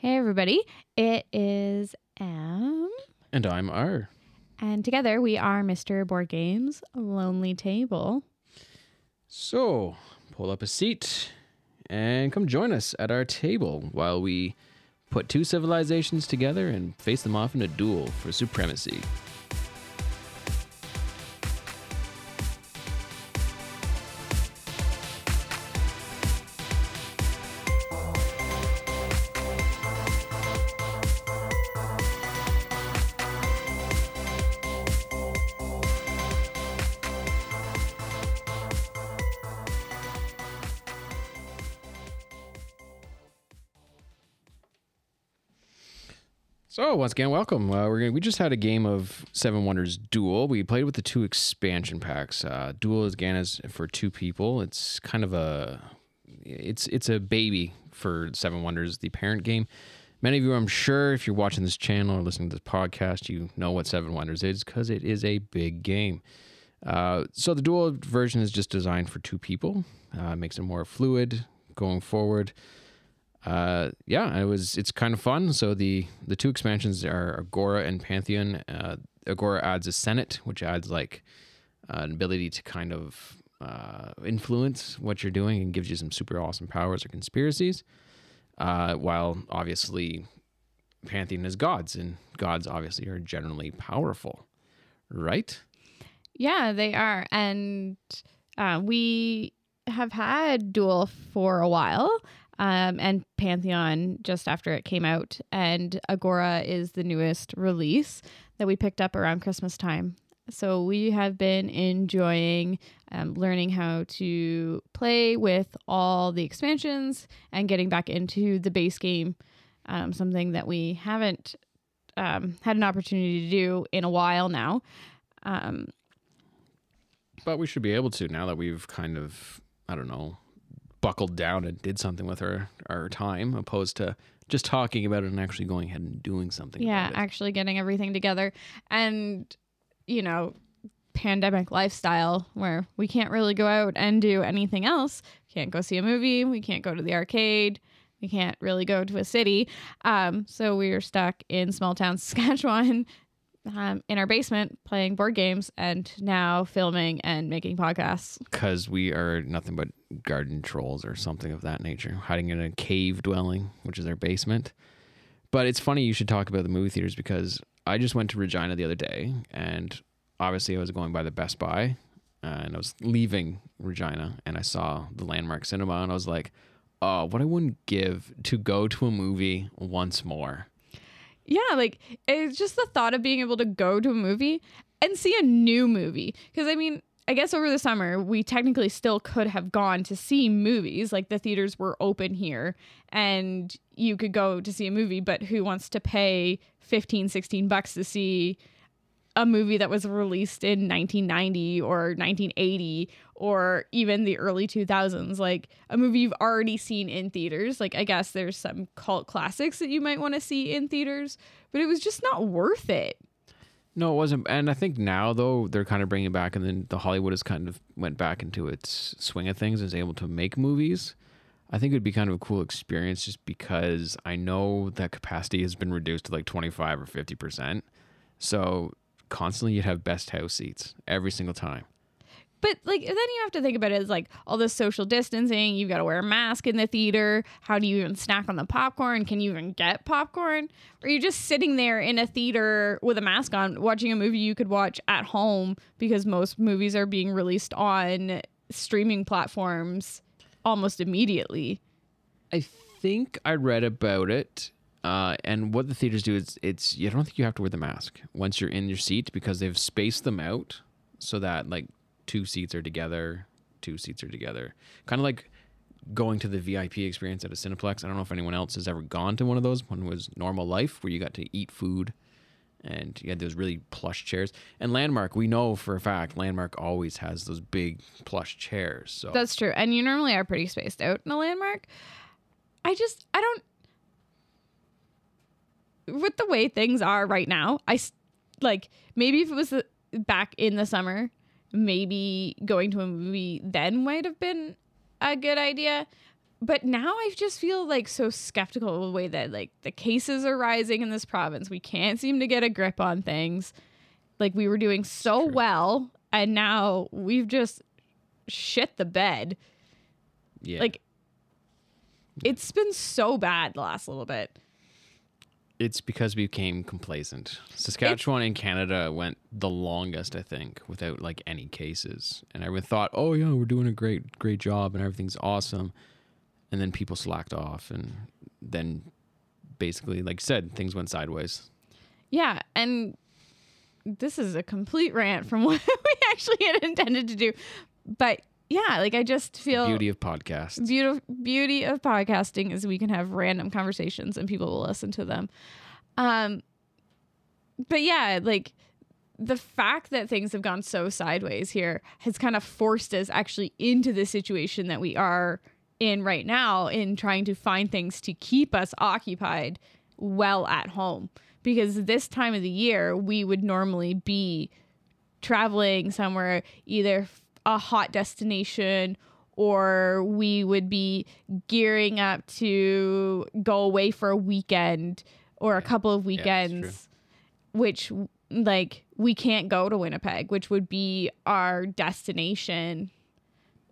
Hey, everybody. It is M. And I'm R. And together we are Mr. Board Games Lonely Table. So, pull up a seat and come join us at our table while we put two civilizations together and face them off in a duel for supremacy. Once again, welcome. Uh, we're gonna, we just had a game of Seven Wonders Duel. We played with the two expansion packs. Uh, Duel is again is for two people. It's kind of a it's it's a baby for Seven Wonders, the parent game. Many of you, I'm sure, if you're watching this channel or listening to this podcast, you know what Seven Wonders is because it is a big game. Uh, so the Duel version is just designed for two people. Uh, makes it more fluid going forward uh, yeah, it was. It's kind of fun. So the the two expansions are Agora and Pantheon. Uh, Agora adds a Senate, which adds like uh, an ability to kind of uh, influence what you're doing and gives you some super awesome powers or conspiracies. Uh, while obviously Pantheon is gods, and gods obviously are generally powerful, right? Yeah, they are, and uh, we have had Duel for a while um, and Pantheon just after it came out. And Agora is the newest release that we picked up around Christmas time. So we have been enjoying um, learning how to play with all the expansions and getting back into the base game, um, something that we haven't um, had an opportunity to do in a while now. Um, but we should be able to now that we've kind of, I don't know, buckled down and did something with our our time, opposed to just talking about it and actually going ahead and doing something. Yeah, actually getting everything together, and you know, pandemic lifestyle where we can't really go out and do anything else. Can't go see a movie. We can't go to the arcade. We can't really go to a city. Um, so we are stuck in small town Saskatchewan um, in our basement playing board games and now filming and making podcasts. Because we are nothing but garden trolls or something of that nature, hiding in a cave dwelling, which is our basement. But it's funny you should talk about the movie theaters because I just went to Regina the other day and obviously I was going by the Best Buy and I was leaving Regina and I saw the Landmark Cinema and I was like, oh, what I wouldn't give to go to a movie once more yeah, like it's just the thought of being able to go to a movie and see a new movie. Because I mean, I guess over the summer, we technically still could have gone to see movies. Like the theaters were open here and you could go to see a movie, but who wants to pay 15, 16 bucks to see a movie that was released in 1990 or 1980 or even the early 2000s like a movie you've already seen in theaters. Like i guess there's some cult classics that you might want to see in theaters but it was just not worth it. No it wasn't and i think now though they're kind of bringing back and then the hollywood has kind of went back into its swing of things and is able to make movies. I think it would be kind of a cool experience just because I know that capacity has been reduced to like 25 or 50%. So constantly you'd have best house seats every single time. But like then you have to think about it as like all this social distancing, you've got to wear a mask in the theater. How do you even snack on the popcorn? Can you even get popcorn? Or are you just sitting there in a theater with a mask on watching a movie you could watch at home because most movies are being released on streaming platforms almost immediately. I think I read about it uh, and what the theaters do is it's you don't think you have to wear the mask once you're in your seat because they've spaced them out so that like two seats are together, two seats are together. Kind of like going to the VIP experience at a Cineplex. I don't know if anyone else has ever gone to one of those. One was Normal Life where you got to eat food and you had those really plush chairs. And Landmark, we know for a fact, Landmark always has those big plush chairs. So That's true. And you normally are pretty spaced out in a Landmark. I just I don't with the way things are right now, I like maybe if it was back in the summer, maybe going to a movie then might have been a good idea. but now I just feel like so skeptical of the way that like the cases are rising in this province. We can't seem to get a grip on things. Like we were doing so true. well, and now we've just shit the bed. Yeah. Like it's been so bad the last little bit. It's because we became complacent. Saskatchewan and Canada went the longest, I think, without like any cases. And everyone thought, oh, yeah, we're doing a great, great job and everything's awesome. And then people slacked off. And then basically, like you said, things went sideways. Yeah, and this is a complete rant from what we actually had intended to do. But yeah, like I just feel Beauty of podcasts. beauty beauty of podcasting is we can have random conversations and people will listen to them. Um but yeah, like the fact that things have gone so sideways here has kind of forced us actually into the situation that we are in right now in trying to find things to keep us occupied well at home because this time of the year we would normally be traveling somewhere either a hot destination or we would be gearing up to go away for a weekend or a couple of Yeah, weekends which like we can't go to Winnipeg which would be our destination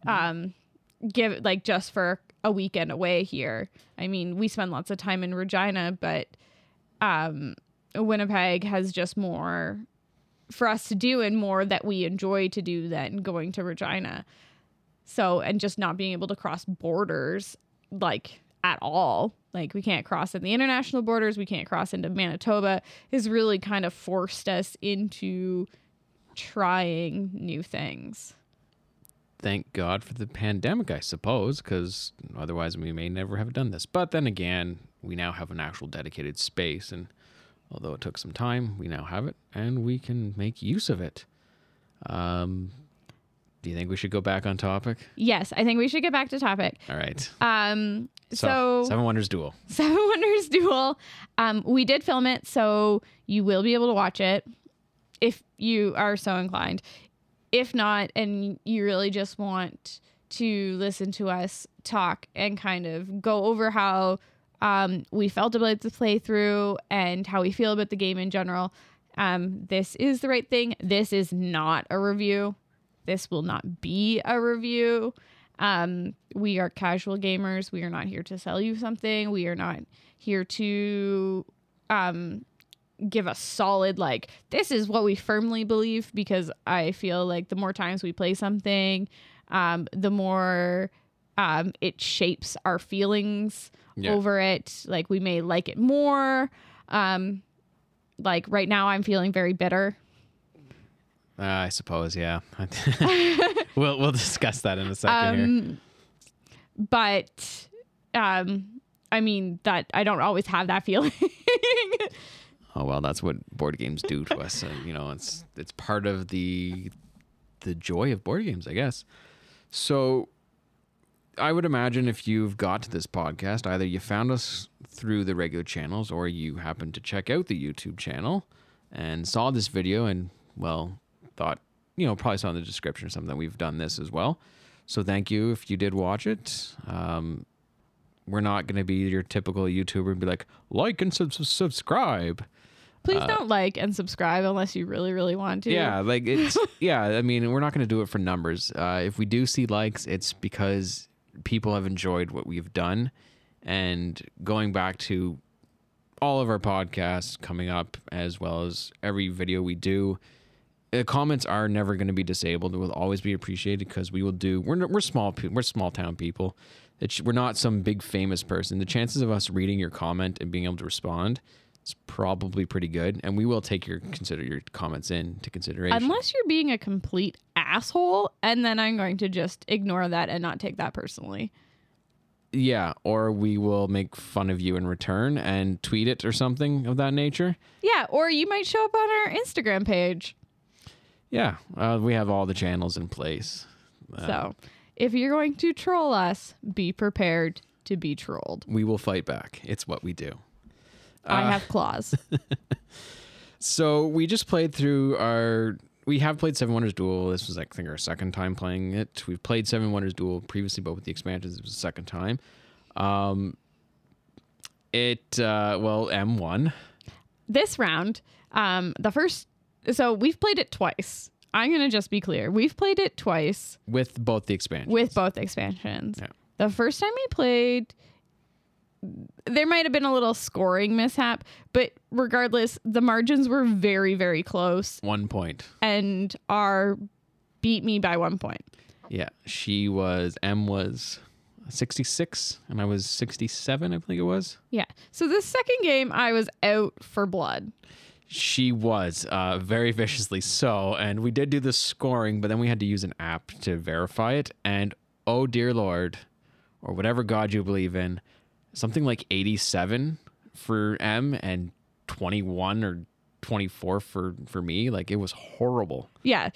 um give like just for a weekend away here. I mean we spend lots of time in regina but um winnipeg has just more for us to do and more that we enjoy to do than going to regina so and just not being able to cross borders like at all like we can't cross in the international borders we can't cross into manitoba has really kind of forced us into trying new things Thank God for the pandemic, I suppose, because otherwise we may never have done this. But then again, we now have an actual dedicated space. And although it took some time, we now have it and we can make use of it. Um, do you think we should go back on topic? yes i think we should get back to topic All right. Um, so, Seven Wonders Duel. Seven Wonders Duel. Um, we did film it, so you will be able to watch it if you are so inclined. If not, and you really just want to listen to us talk and kind of go over how um, we felt about the playthrough and how we feel about the game in general, um, this is the right thing. This is not a review. This will not be a review. Um, we are casual gamers. We are not here to sell you something. We are not here to um, give a solid, like, this is what we firmly believe because I feel like the more times we play something, um, the more um, it shapes our feelings Yeah. over it. Like, we may like it more. Um, like, right now, I'm feeling very bitter. Uh, I suppose, yeah. we'll we'll discuss that in a second here. Um, but um, I mean that I don't always have that feeling. Oh well, that's what board games do to us. And, you know, it's it's part of the the joy of board games, I guess. So I would imagine if you've got to this podcast, either you found us through the regular channels or you happened to check out the YouTube channel and saw this video and well, thought, you know, probably saw in the description or something that we've done this as well. So thank you if you did watch it. Um, we're not going to be your typical YouTuber and be like, like and sub- subscribe. Please don't like and subscribe unless you really, really want to. Uh, Yeah, like it's yeah. I mean, we're not going to do it for numbers. Uh, if we do see likes, it's because people have enjoyed what we've done, and going back to all of our podcasts coming up, as well as every video we do. The comments are never going to be disabled. It will always be appreciated because we will do. We're we're small. We're small town people. It's, we're not some big famous person. The chances of us reading your comment and being able to respond is probably pretty good, and we will take your consider your comments into consideration. Unless you're being a complete asshole, and then I'm going to just ignore that and not take that personally. yeah, or we will make fun of you in return and tweet it or something of that nature. Yeah, or you might show up on our Instagram page. Yeah, uh, we have all the channels in place. Uh, so if you're going to troll us, be prepared to be trolled. we will fight back. It's what we do. I Uh, have claws. So we just played through our we have played Seven Wonders Duel. This was, I think, our second time playing it. We've played Seven Wonders Duel previously, but with the expansions, it was the second time. Um, it uh, well, M won. This round, um, the first, so we've played it twice. I'm gonna just be clear. We've played it twice with both the expansions. with both expansions. Yeah. The first time we played, there might have been a little scoring mishap, but regardless, the margins were very, very close, one point. and R beat me by one point. Yeah, she was M was sixty six, and I was sixty seven. I think it was. Yeah. So the second game, I was out for blood. She was uh, very viciously so, and we did do the scoring, but then we had to use an app to verify it. And oh dear lord, or whatever god you believe in, something like eighty-seven for M and twenty-one or twenty-four for for me. Like it was horrible. Yeah.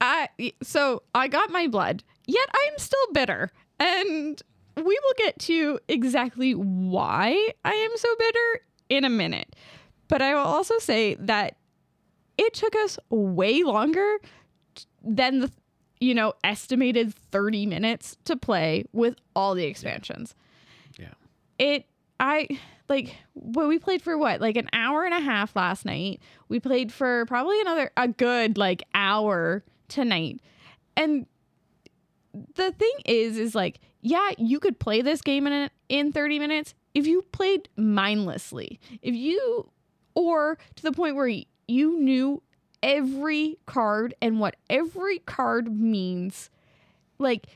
I so I got my blood, yet I'm still bitter. And we will get to exactly why I am so bitter in a minute. But I will also say that it took us way longer than the you know estimated 30 minutes to play with all the expansions. Yeah. It I like well we played for what like an hour and a half last night. We played for probably another a good like hour tonight. And the thing is is like yeah, you could play this game in in 30 minutes if you played mindlessly. If you or to the point where you knew every card and what every card means. Like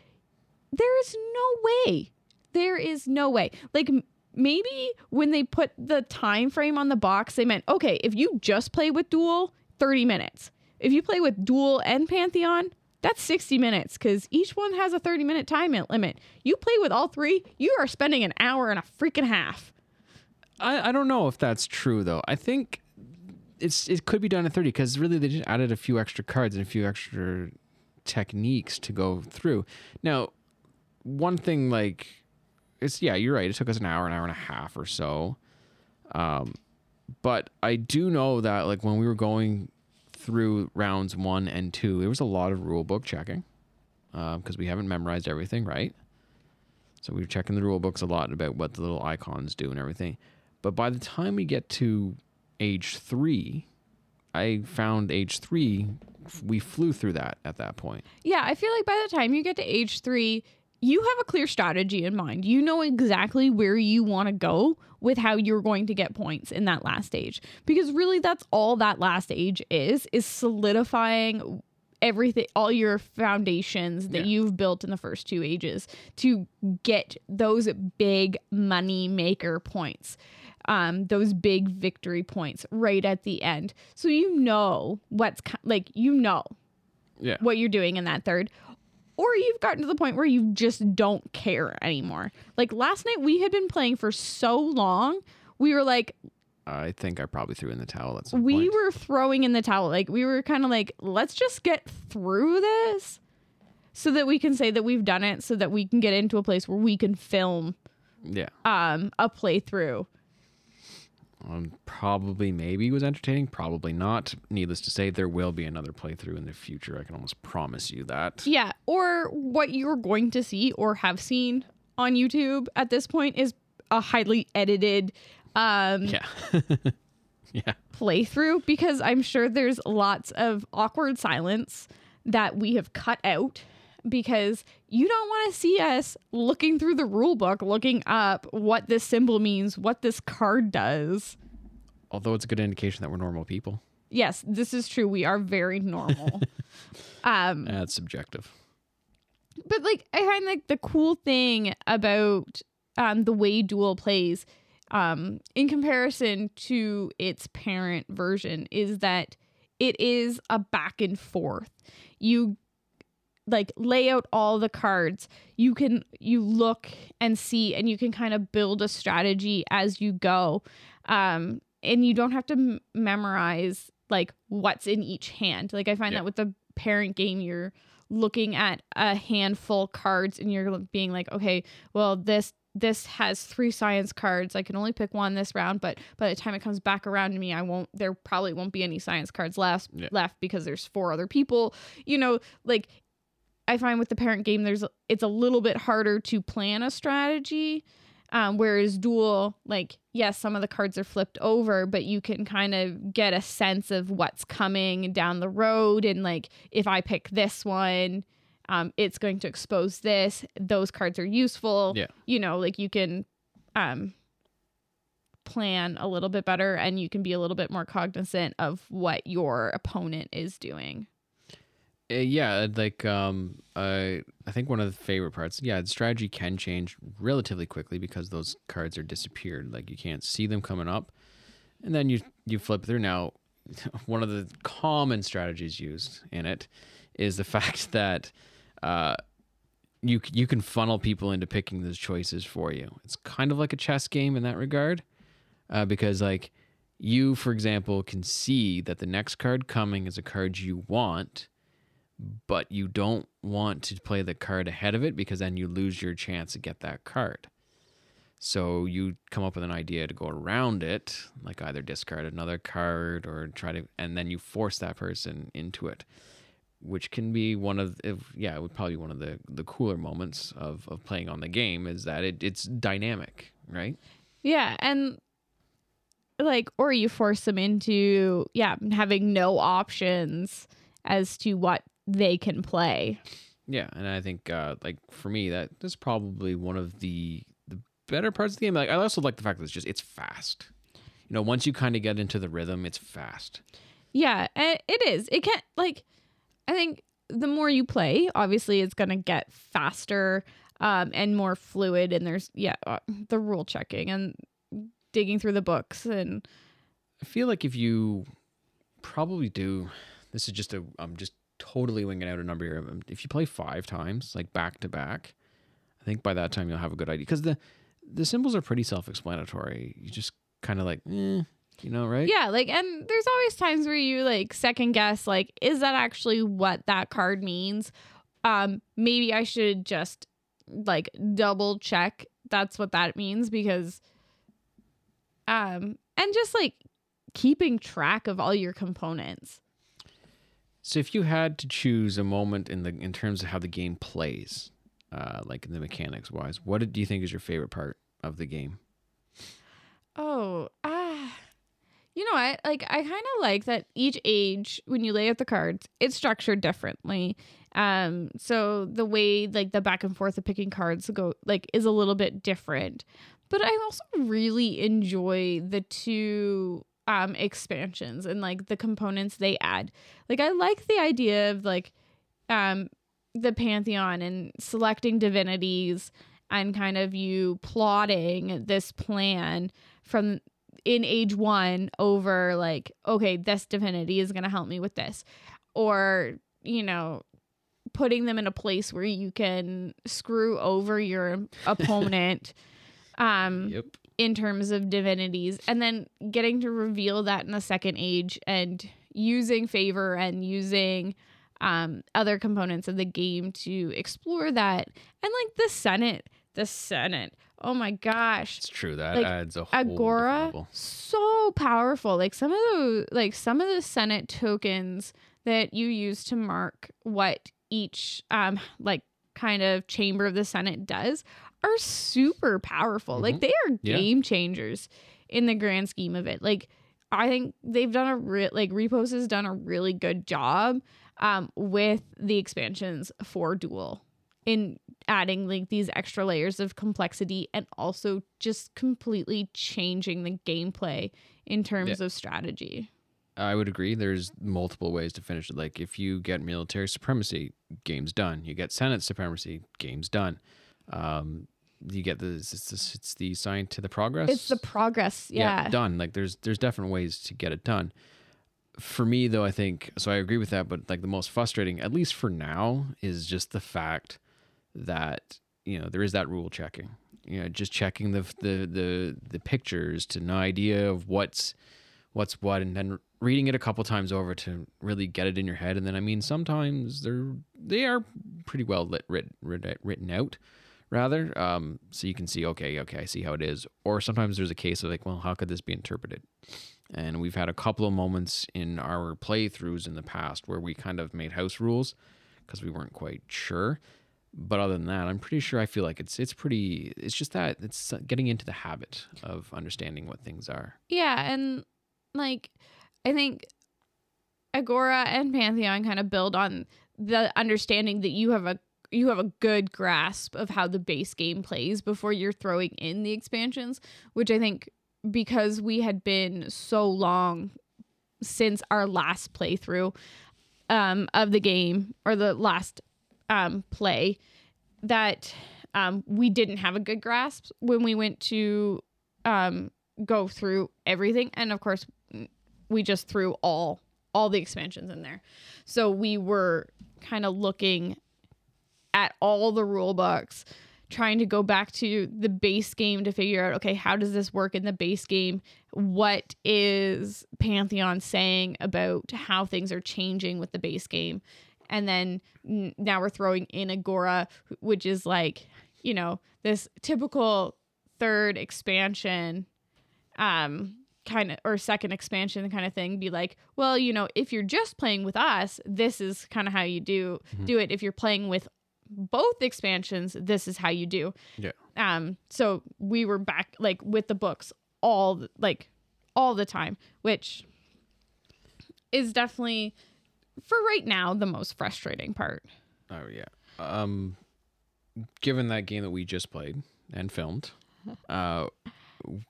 there is no way. There is no way. Like maybe when they put the time frame on the box, they meant okay, if you just play with Duel, 30 minutes. If you play with Duel and Pantheon, that's 60 minutes because each one has a 30 minute time limit. You play with all three, you are spending an hour and a freaking half. I, I don't know if that's true though. I think it's it could be done at 30 because really they just added a few extra cards and a few extra techniques to go through. Now, one thing like it's yeah, you're right. It took us an hour, an hour and a half or so. Um, but I do know that like when we were going through rounds one and two, there was a lot of rule book checking because we haven't memorized everything, right? So we were checking the rule books a lot about what the little icons do and everything. But by the time we get to age three, I found age three, we flew through that at that point. Yeah, I feel like by the time you get to age three, you have a clear strategy in mind. You know exactly where you want to go with how you're going to get points in that last stage. Because really that's all that last stage is is solidifying everything all your foundations that Yeah. you've built in the first two ages to get those big money maker points. Um, those big victory points right at the end. So you know what's like you know Yeah. what you're doing in that third. Or you've gotten to the point where you just don't care anymore. Like last night, we had been playing for so long. We were like, I think I probably threw in the towel at some we point. were throwing in the towel. Like, we were kind of like, let's just get through this so that we can say that we've done it, so that we can get into a place where we can film yeah. um, a playthrough. Um, probably, maybe was entertaining. Probably not. Needless to say, there will be another playthrough in the future. I can almost promise you that. Yeah. Or what you're going to see or have seen on YouTube at this point is a highly edited um, Yeah. yeah. playthrough because I'm sure there's lots of awkward silence that we have cut out because you don't want to see us looking through the rule book, looking up what this symbol means, what this card does. Although it's a good indication that we're normal people. Yes, this is true. We are very normal. um, That's subjective. but like I find like the cool thing about um the way Duel plays um in comparison to its parent version is that it is a back and forth. You like lay out all the cards. You can you look and see and you can kind of build a strategy as you go. Um and you don't have to m- memorize like what's in each hand. Like I find Yeah. that with the parent game you're looking at a handful cards and you're being like, okay, well, this this has three science cards. I can only pick one this round, but by the time it comes back around to me, I won't. There probably won't be any science cards left Yeah. left because there's four other people. You know, like I find with the parent game, there's it's a little bit harder to plan a strategy. Um, whereas Duel, like yes, some of the cards are flipped over, but you can kind of get a sense of what's coming down the road, and like if I pick this one, um, it's going to expose this. Those cards are useful. Yeah. You know, like you can um, plan a little bit better and you can be a little bit more cognizant of what your opponent is doing. Uh, yeah, like um, I I think one of the favorite parts. Yeah, the strategy can change relatively quickly because those cards are disappeared. Like you can't see them coming up, and then you you flip through. Now, one of the common strategies used in it is the fact that uh, you you can funnel people into picking those choices for you. It's kind of like a chess game in that regard, uh, because like you, for example, can see that the next card coming is a card you want but you don't want to play the card ahead of it because then you lose your chance to get that card. So you come up with an idea to go around it, like either discard another card or try to, and then you force that person into it, which can be one of, if, yeah, it would probably be one of the the cooler moments of of playing on the game is that it it's dynamic, right? Yeah, and like or you force them into yeah, having no options as to what they can play. Yeah, and I think uh, like for me that that's probably one of the the better parts of the game. Like I also like the fact that it's just it's fast. You know, once you kind of get into the rhythm, it's fast. Yeah, it is. It can like I think the more you play, obviously it's going to get faster um and more fluid and there's yeah, uh, the rule checking and digging through the books and I feel like if you probably do, this is just a I'm just totally winging out a number here. Um, If you play five times, like back to back, I think by that time you'll have a good idea because the the symbols are pretty self-explanatory. You just kind of like, eh, you know, right? Yeah, like and there's always times where you like second guess like is that actually what that card means? Um maybe I should just like double check that's what that means because um and just like keeping track of all your components. So if you had to choose a moment in the in terms of how the game plays, uh, like in the mechanics wise, what do you think is your favorite part of the game? Oh, ah. You know what? Like I kind of like that each age when you lay out the cards, it's structured differently. Um so the way like the back and forth of picking cards go like is a little bit different. But I also really enjoy the two um expansions and like the components they add. Like I like the idea of like um the pantheon and selecting divinities and kind of you plotting this plan from in age one over like okay this divinity is going to help me with this or you know putting them in a place where you can screw over your opponent um Yep. In terms of divinities and then getting to reveal that in the second age and using favor and using um other components of the game to explore that. And like the senate the senate. Oh my gosh. It's true. That Like, adds a whole agora so powerful. Like some of the like some of the senate tokens that you use to mark what each um like kind of chamber of the senate does are super powerful like Mhm. they are Yeah. game changers in the grand scheme of it like i think they've done a real like repos has done a really good job um with the expansions for duel in adding like these extra layers of complexity and also just completely changing the gameplay in terms of strategy. I would agree. There's multiple ways to finish it. Like if you get military supremacy, game's done. You get Senate supremacy, game's done. Um, you get the it's, it's, it's the sign to the progress. It's the progress, yeah. done. Like there's there's different ways to get it done. For me though, I think so. I agree with that. But like the most frustrating, at least for now, is just the fact that you know there is that rule checking. You know, just checking the the the the pictures to no idea of what's what's what, and then reading it a couple times over to really get it in your head. And then I mean, sometimes they're they are pretty well lit, writ, writ, written out, rather. Um, so you can see, okay, okay, I see how it is. Or sometimes there's a case of like, well, how could this be interpreted? And we've had a couple of moments in our playthroughs in the past where we kind of made house rules because we weren't quite sure. But other than that, I'm pretty sure I feel like it's it's pretty. It's just that it's getting into the habit of understanding what things are. Yeah, and like I think Agora and Pantheon kind of build on the understanding that you have a you have a good grasp of how the base game plays before you're throwing in the expansions, which I think because we had been so long since our last playthrough um, of the game or the last um, play that um, we didn't have a good grasp when we went to um, go through everything, and of course, we just threw all all the expansions in there. So we were kind of looking at all the rule books, trying to go back to the base game to figure out okay, how does this work in the base game? What is Pantheon saying about how things are changing with the base game? And then now we're throwing in Agora, which is like, you know, this typical third expansion um kind of or second expansion kind of thing be like well you know if you're just playing with us this is kind of how you do mm-hmm. do it if you're playing with both expansions this is how you do. Yeah. Um so we were back like with the books all like all the time which is definitely for right now the most frustrating part. Oh yeah. Um given that game that we just played and filmed uh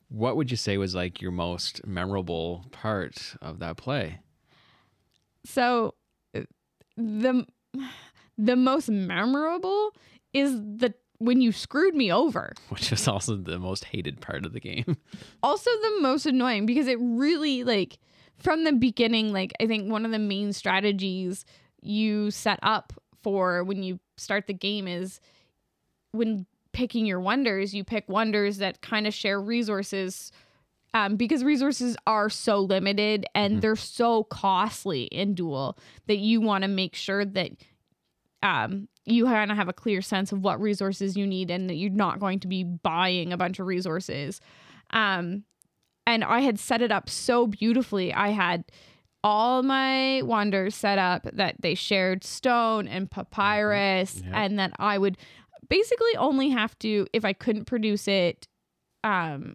what would you say was like your most memorable part of that play? So the the most memorable is the when you screwed me over, which is also the most hated part of the game. also the most annoying because it really like from the beginning like I think one of the main strategies you set up for when you start the game is when picking your wonders, you pick wonders that kind of share resources um, because resources are so limited and mm-hmm. they're so costly in Duel that you want to make sure that um, you kind of have a clear sense of what resources you need and that you're not going to be buying a bunch of resources. Um, and I had set it up so beautifully. I had all my wonders set up that they shared stone and papyrus, mm-hmm. yeah. and that I would basically only have to if I couldn't produce it um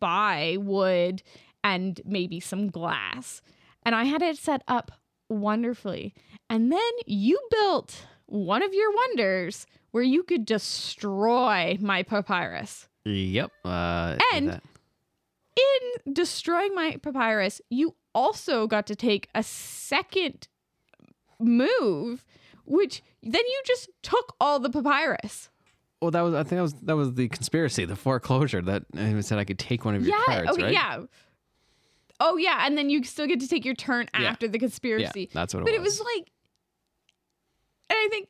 buy wood and maybe some glass. And I had it set up wonderfully. And then you built one of your wonders where you could destroy my papyrus. Yep. Uh, and in destroying my papyrus, you also got to take a second move which then you just took all the papyrus. Well, that was I think that was that was the conspiracy, the foreclosure that uh, said I could take one of your yeah, cards, okay, right? Yeah. Oh yeah, and then you still get to take your turn after the conspiracy. Yeah, that's what it but was. But it was like, and I think,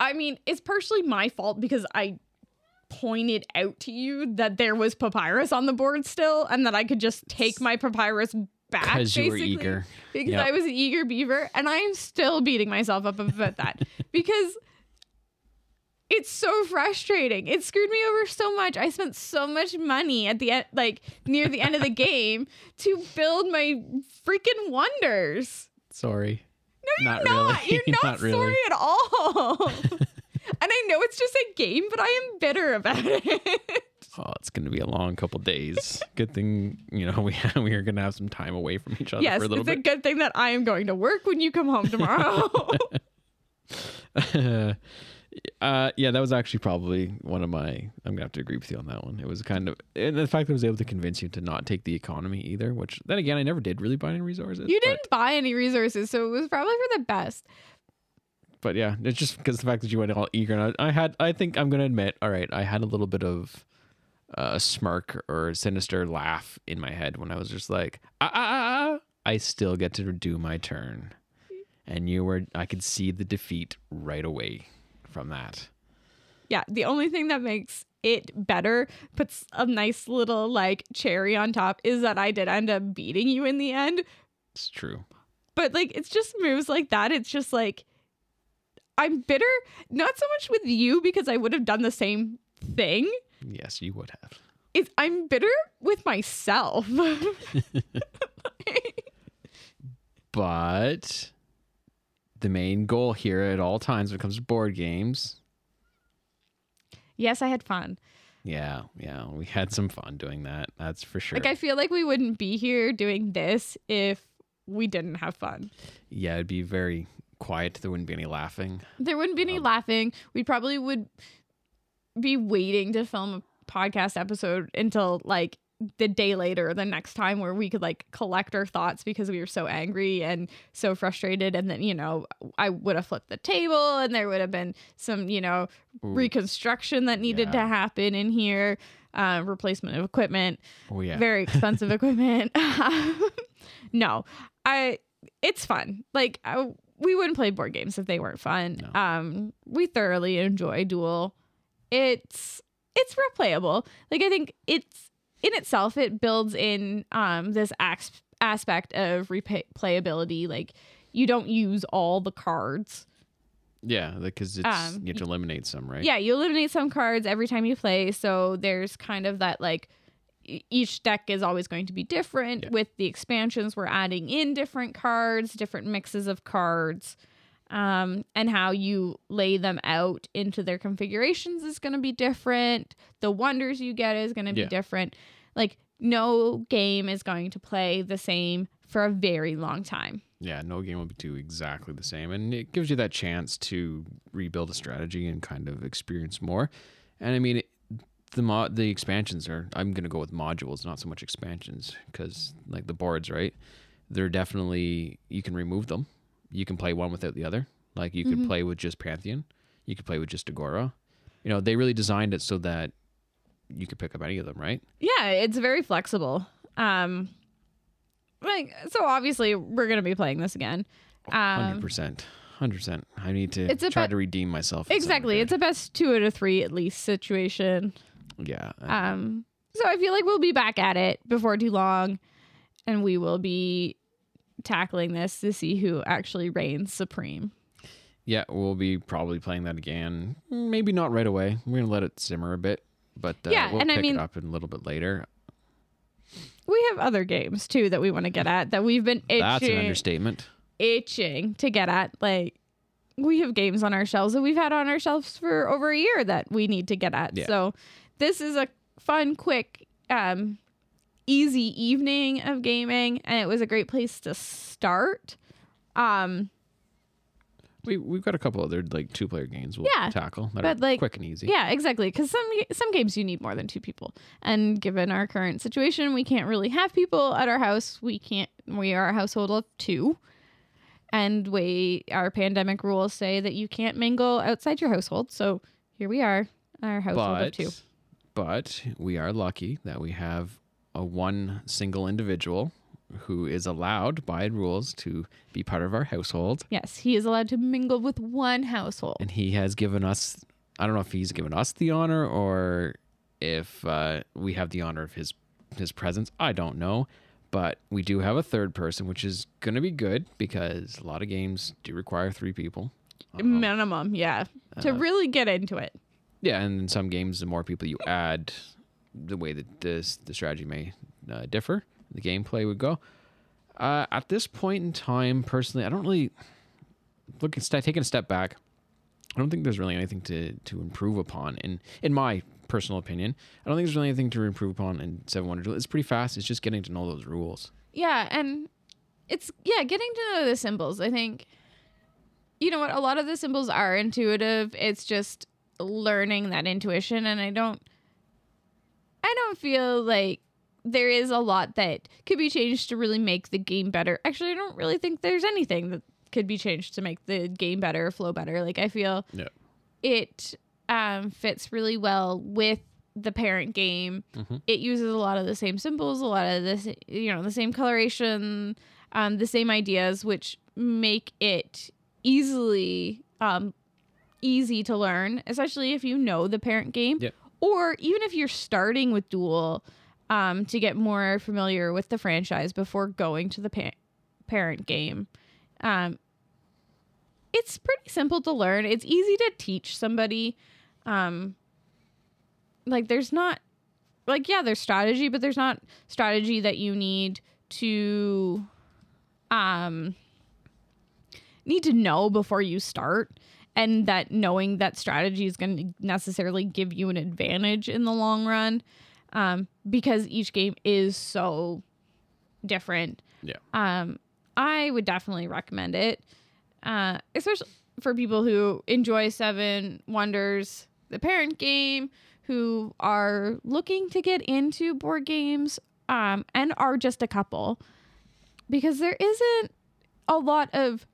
I mean, it's partially my fault because I pointed out to you that there was papyrus on the board still, and that I could just take my papyrus back because you were eager because yep. I was an eager beaver and I am still beating myself up about that because it's so frustrating. It screwed me over so much. I spent so much money at the end like near the end of the game to build my freaking wonders. Sorry. No, you're not. not. Really. You're not, not really. sorry at all. and I know it's just a game, but I am bitter about it. Oh, it's going to be a long couple days. good thing, you know, we we are going to have some time away from each other yes, for a little bit. It's a good thing that I am going to work when you come home tomorrow. Uh, yeah, that was actually probably one of my. I'm gonna have to agree with you on that one. It was kind of, and the fact that I was able to convince you to not take the economy either. Which then again, I never did really buy any resources. You didn't buy any resources, so it was probably for the best but yeah, it's just because the fact that you went all eager. And I, I, had, I think I'm going to admit, all right, I had a little bit of a smirk or a sinister laugh in my head when I was just like, ah, ah, ah, ah, I still get to do my turn. And you were, I could see the defeat right away from that. Yeah. The only thing that makes it better, puts a nice little like cherry on top, is that I did end up beating you in the end. It's true. But like, it's just moves like that. It's just like, I'm bitter not so much with you because I would have done the same thing. Yes, you would have. It's I'm bitter with myself. But the main goal here at all times when it comes to board games, yes, I had fun. yeah, yeah, we had some fun doing that. That's for sure. Like I feel like we wouldn't be here doing this if we didn't have fun. yeah, it'd be very quiet. There wouldn't be any laughing. There wouldn't be any um, laughing. We probably would be waiting to film a podcast episode until like the day later, the next time where we could like collect our thoughts because we were so angry and so frustrated. And then, you know, I would have flipped the table and there would have been some, you know, Ooh. reconstruction that needed to happen in here, uh, replacement of equipment Oh yeah. very expensive equipment. no, I it's fun. Like I, we wouldn't play board games if they weren't fun. No. Um, we thoroughly enjoy Duel. It's it's replayable. Like I think it's in itself it builds in um this ax- aspect of replayability. Like you don't use all the cards. yeah, because it's Um, you have to eliminate some, right? Yeah, you eliminate some cards every time you play, so there's kind of that like each deck is always going to be different. Yeah. With the expansions, we're adding in different cards, different mixes of cards. Um, and how you lay them out into their configurations is going to be different. The wonders you get is going to be different. Like, no game is going to play the same for a very long time. Yeah, no game will be do exactly the same, and it gives you that chance to rebuild a strategy and kind of experience more. And I mean, it, the mod, the expansions are. I'm gonna go with modules, not so much expansions, because like the boards, right? They're definitely you can remove them. You can play one without the other. Like you could mm-hmm. play with just Pantheon. You could play with just Agora. You know, they really designed it so that you could pick up any of them, right? Yeah, it's very flexible. Um like so obviously we're going to be playing this again. Hundred Um percent, hundred percent. I need to It's a try bet- to redeem myself. exactly. It's a best 2 out of 3 at least situation. yeah. Um so I feel like we'll be back at it before too long and we will be tackling this to see who actually reigns supreme. Yeah, we'll be probably playing that again. Maybe not right away. We're gonna let it simmer a bit, but uh, Yeah, we'll and I mean- it up in a little bit later. We have other games too that we want to get at that we've been itching. That's an understatement. itching to get at. Like we have games on our shelves that we've had on our shelves for over a year that we need to get at. Yeah. So this is a fun, quick, um, easy evening of gaming, and it was a great place to start. Um, We we've got a couple other like two player games we'll Yeah, tackle that but, are like, quick and easy. yeah, exactly. Because some some games you need more than two people, and given our current situation, we can't really have people at our house. We can't. We are a household of two, and we our pandemic rules say that you can't mingle outside your household. So here we are, our household of two. but we are lucky that we have a one single individual who is allowed by rules to be part of our household, Yes, he is allowed to mingle with one household. and he has given us. I don't know if he's given us the honor or if uh, we have the honor of his his presence. I don't know, but we do have a third person, which is going to be good because a lot of games do require three people. Minimum, yeah, to really get into it. Yeah, and in some games, the more people you add, the way that this the strategy may uh, differ, the gameplay would go. Uh, at this point in time, personally, I don't really look at taking a step back. I don't think there's really anything to to improve upon in in my personal opinion. I don't think there's really anything to improve upon in Seven Wonders. It's pretty fast. It's just getting to know those rules. Yeah, and it's yeah, getting to know the symbols. I think you know what, a lot of the symbols are intuitive. It's just learning that intuition and I don't I don't feel like there is a lot that could be changed to really make the game better. Actually, I don't really think there's anything that could be changed to make the game better, flow better. Like I feel Yeah. it um, fits really well with the parent game. Mhm. It uses a lot of the same symbols, a lot of this, you know, the same coloration, um, the same ideas, which make it easily um, easy to learn, especially if you know the parent game, Yep. or even if you're starting with Duel um, to get more familiar with the franchise before going to the pa- parent game. Um, it's pretty simple to learn. It's easy to teach somebody. Um, like there's not like yeah, there's strategy, but there's not strategy that you need to um need to know before you start and that knowing that strategy is going to necessarily give you an advantage in the long run um, because each game is so different Yeah. um, i would definitely recommend it uh, especially for people who enjoy seven wonders the parent game who are looking to get into board games um, and are just a couple because there isn't a lot of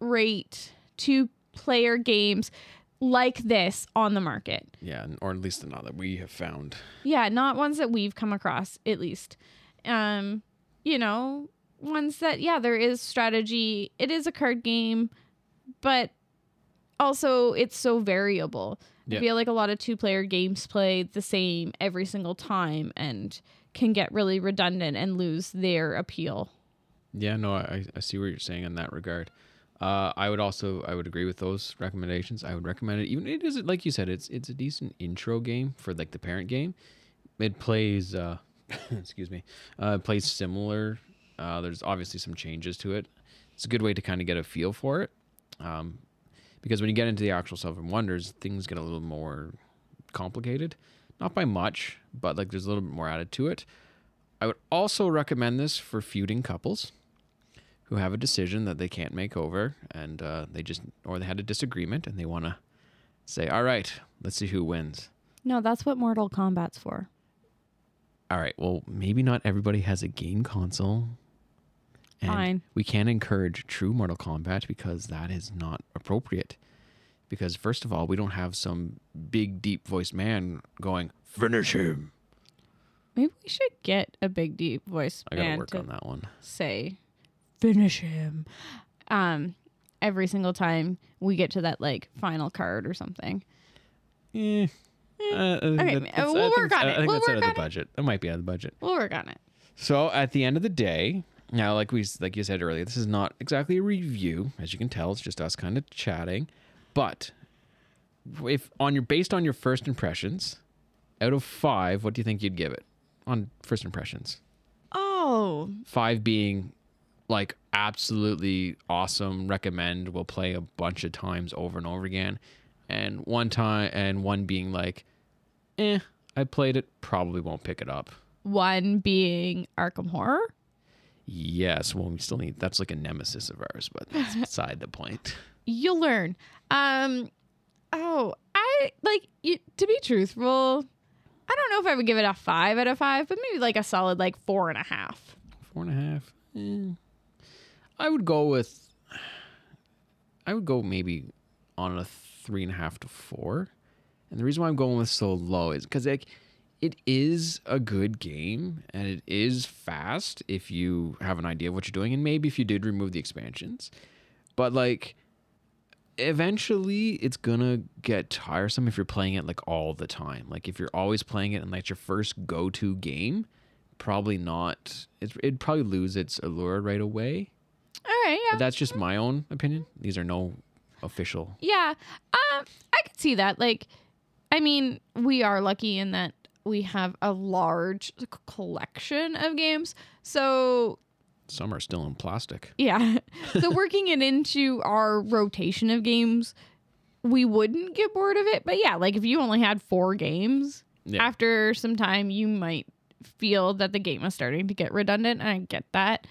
great two player games like this on the market. Yeah, or at least not that we have found. Yeah, not ones that we've come across at least. Um, you know, ones that yeah, there is strategy. It is a card game, but also it's so variable. Yeah. I feel like a lot of two player games play the same every single time and can get really redundant and lose their appeal. Yeah, no, I, I see what you're saying in that regard. Uh, I would also I would agree with those recommendations. I would recommend it. Even it is like you said, it's it's a decent intro game for like the parent game. It plays uh, excuse me, uh, plays similar. Uh, there's obviously some changes to it. It's a good way to kind of get a feel for it. Um, because when you get into the actual Seven Wonders, things get a little more complicated. Not by much, but like there's a little bit more added to it. I would also recommend this for feuding couples who have a decision that they can't make over and uh, they just or they had a disagreement and they want to say all right let's see who wins. No, that's what Mortal Kombat's for. all right well maybe not everybody has a game console. And Fine. we can't encourage true mortal kombat because that is not appropriate. Because first of all we don't have some big deep voiced man going finish him. Maybe we should get a big deep voice i gotta man work to on that one. say finish him um every single time we get to that like final card or something. Yeah. Uh, Okay, that- ma- we'll work on it. I think We'll that's out of on the it. budget. That might be out of the budget. We'll work on it. So at the end of the day, now like we like you said earlier, this is not exactly a review, as you can tell. It's just us kind of chatting. But if on your based on your first impressions, out of five, what do you think you'd give it on first impressions? Oh, Five being like absolutely awesome, recommend, We'll play a bunch of times over and over again, and one time and one being like, eh, I played it, probably won't pick it up. one being Arkham Horror. Yes, well, we still need that's like a nemesis of ours, but that's beside the point. You'll learn. Um, oh, I like you, to be truthful. I don't know if I would give it a five out of five, but maybe like a solid like four and a half. Four and a half. eh. I would go with. I would go maybe on a three and a half to four, and the reason why I'm going with so low is because like it is a good game and it is fast if you have an idea of what you're doing, and maybe if you did remove the expansions, but like eventually it's gonna get tiresome if you're playing it like all the time. Like if you're always playing it and that's your first go-to game, probably not. It'd probably lose its allure right away. Right, yeah, But that's just my own opinion. These are no official. yeah. Um, I could see that. Like, I mean, we are lucky in that we have a large c- collection of games, so Some are still in plastic. Yeah. so working it into our rotation of games, we wouldn't get bored of it. But yeah, like if you only had four games, Yeah. after some time you might feel that the game is starting to get redundant. And I get that.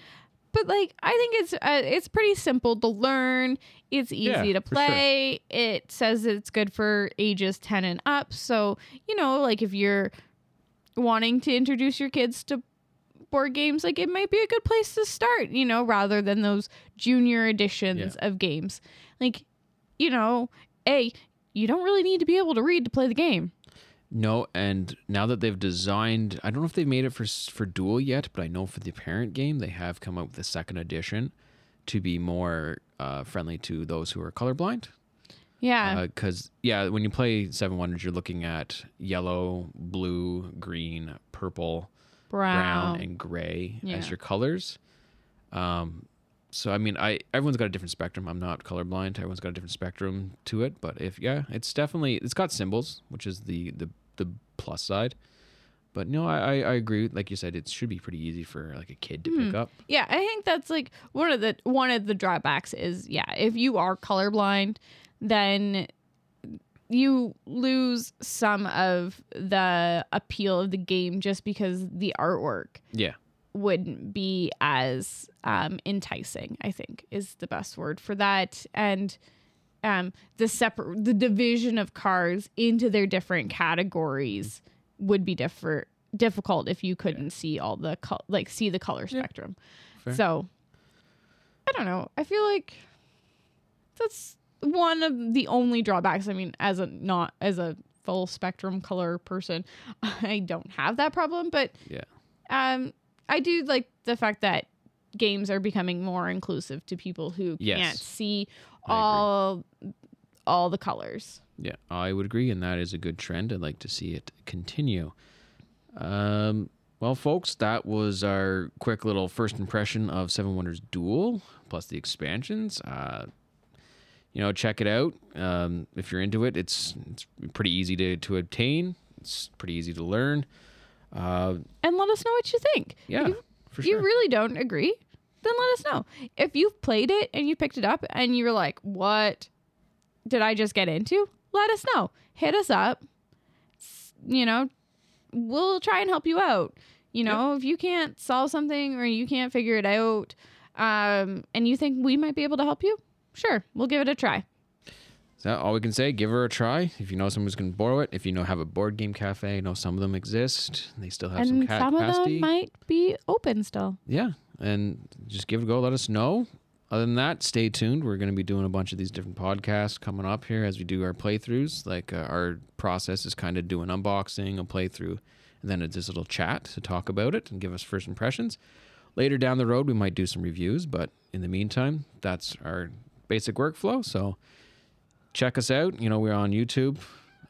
But like I think it's uh, it's pretty simple to learn. It's easy Yeah, to for sure. play. It says it's good for ages 10 and up. So, you know, like if you're wanting to introduce your kids to board games, like it might be a good place to start, you know, rather than those junior editions of games. Like, you know, A, you don't really need to be able to read to play the game. No, and now that they've designed, I don't know if they've made it for for Duel yet, but I know for the parent game they have come up with a second edition to be more uh, friendly to those who are colorblind. Yeah. Because yeah, when you play Seven Wonders, you're looking at yellow, blue, green, purple, brown, brown. and gray Yeah. as your colors. Um, So I mean, I everyone's got a different spectrum. I'm not colorblind. Everyone's got a different spectrum to it. But if yeah, it's definitely it's got symbols, which is the the the plus side. But no, I I, I agree. Like you said, it should be pretty easy for like a kid to pick hmm. up. Yeah, I think that's like one of the one of the drawbacks is yeah, if you are colorblind, then you lose some of the appeal of the game just because the artwork Yeah. Wouldn't be as um, enticing. I think is the best word for that, and um, the separate the division of cars into their different categories would be different difficult if you couldn't see all the col- like see the color spectrum. Fair. So I don't know. I feel like that's one of the only drawbacks. I mean, as a not as a full spectrum color person, I don't have that problem, but Yeah. um I do like the fact that games are becoming more inclusive to people who Yes. can't see I agree. all all the colors. Yeah, I would agree, and that is a good trend. I'd like to see it continue. Um, well, folks, that was our quick little first impression of Seven Wonders Duel plus the expansions. Uh, you know, check it out um, if you're into it. It's it's pretty easy to to obtain. It's pretty easy to learn. Uh, And let us know what you think. yeah, If for you really don't agree, then let us know. If you've played it and you picked it up and you were like, "What did I just get into?" Let us know. Hit us up. You know, we'll try and help you out. You know, if you can't solve something or you can't figure it out, um, and you think we might be able to help you, sure, we'll give it a try. So all we can say, give her a try. If you know someone who's going to borrow it, if you know have a board game cafe, know some of them exist. They still have some and ca- some of them might be open still. yeah, and just give it a go. Let us know. Other than that, stay tuned. We're going to be doing a bunch of these different podcasts coming up here as we do our playthroughs. Like uh, our process is kind of do an unboxing, a playthrough, and then just a little chat to talk about it and give us first impressions. Later down the road, we might do some reviews, but in the meantime, that's our basic workflow. So check us out. You know, we're on YouTube.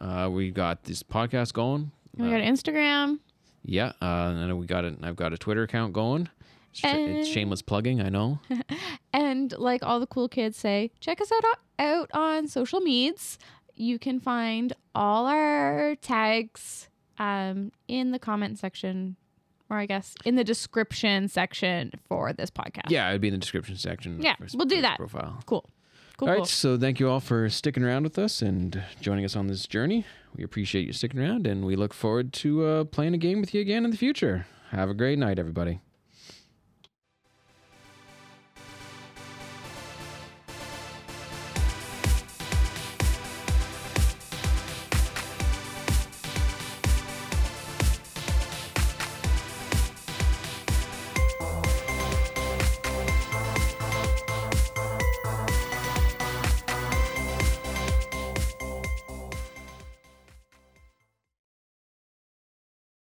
Uh, we got this podcast going. We got Instagram. Yeah, uh, and we got it. I've got a Twitter account going. It's, sh- it's shameless plugging, I know. And like all the cool kids say, check us out out on social medias. You can find all our tags um, in the comment section, or I guess in the description section for this podcast. Yeah, it'd be in the description section. Yeah, we'll do that. Profile. Cool. Cool. All right, cool. so thank you all for sticking around with us and joining us on this journey. We appreciate you sticking around, and we look forward to uh, playing a game with you again in the future. Have a great night, everybody.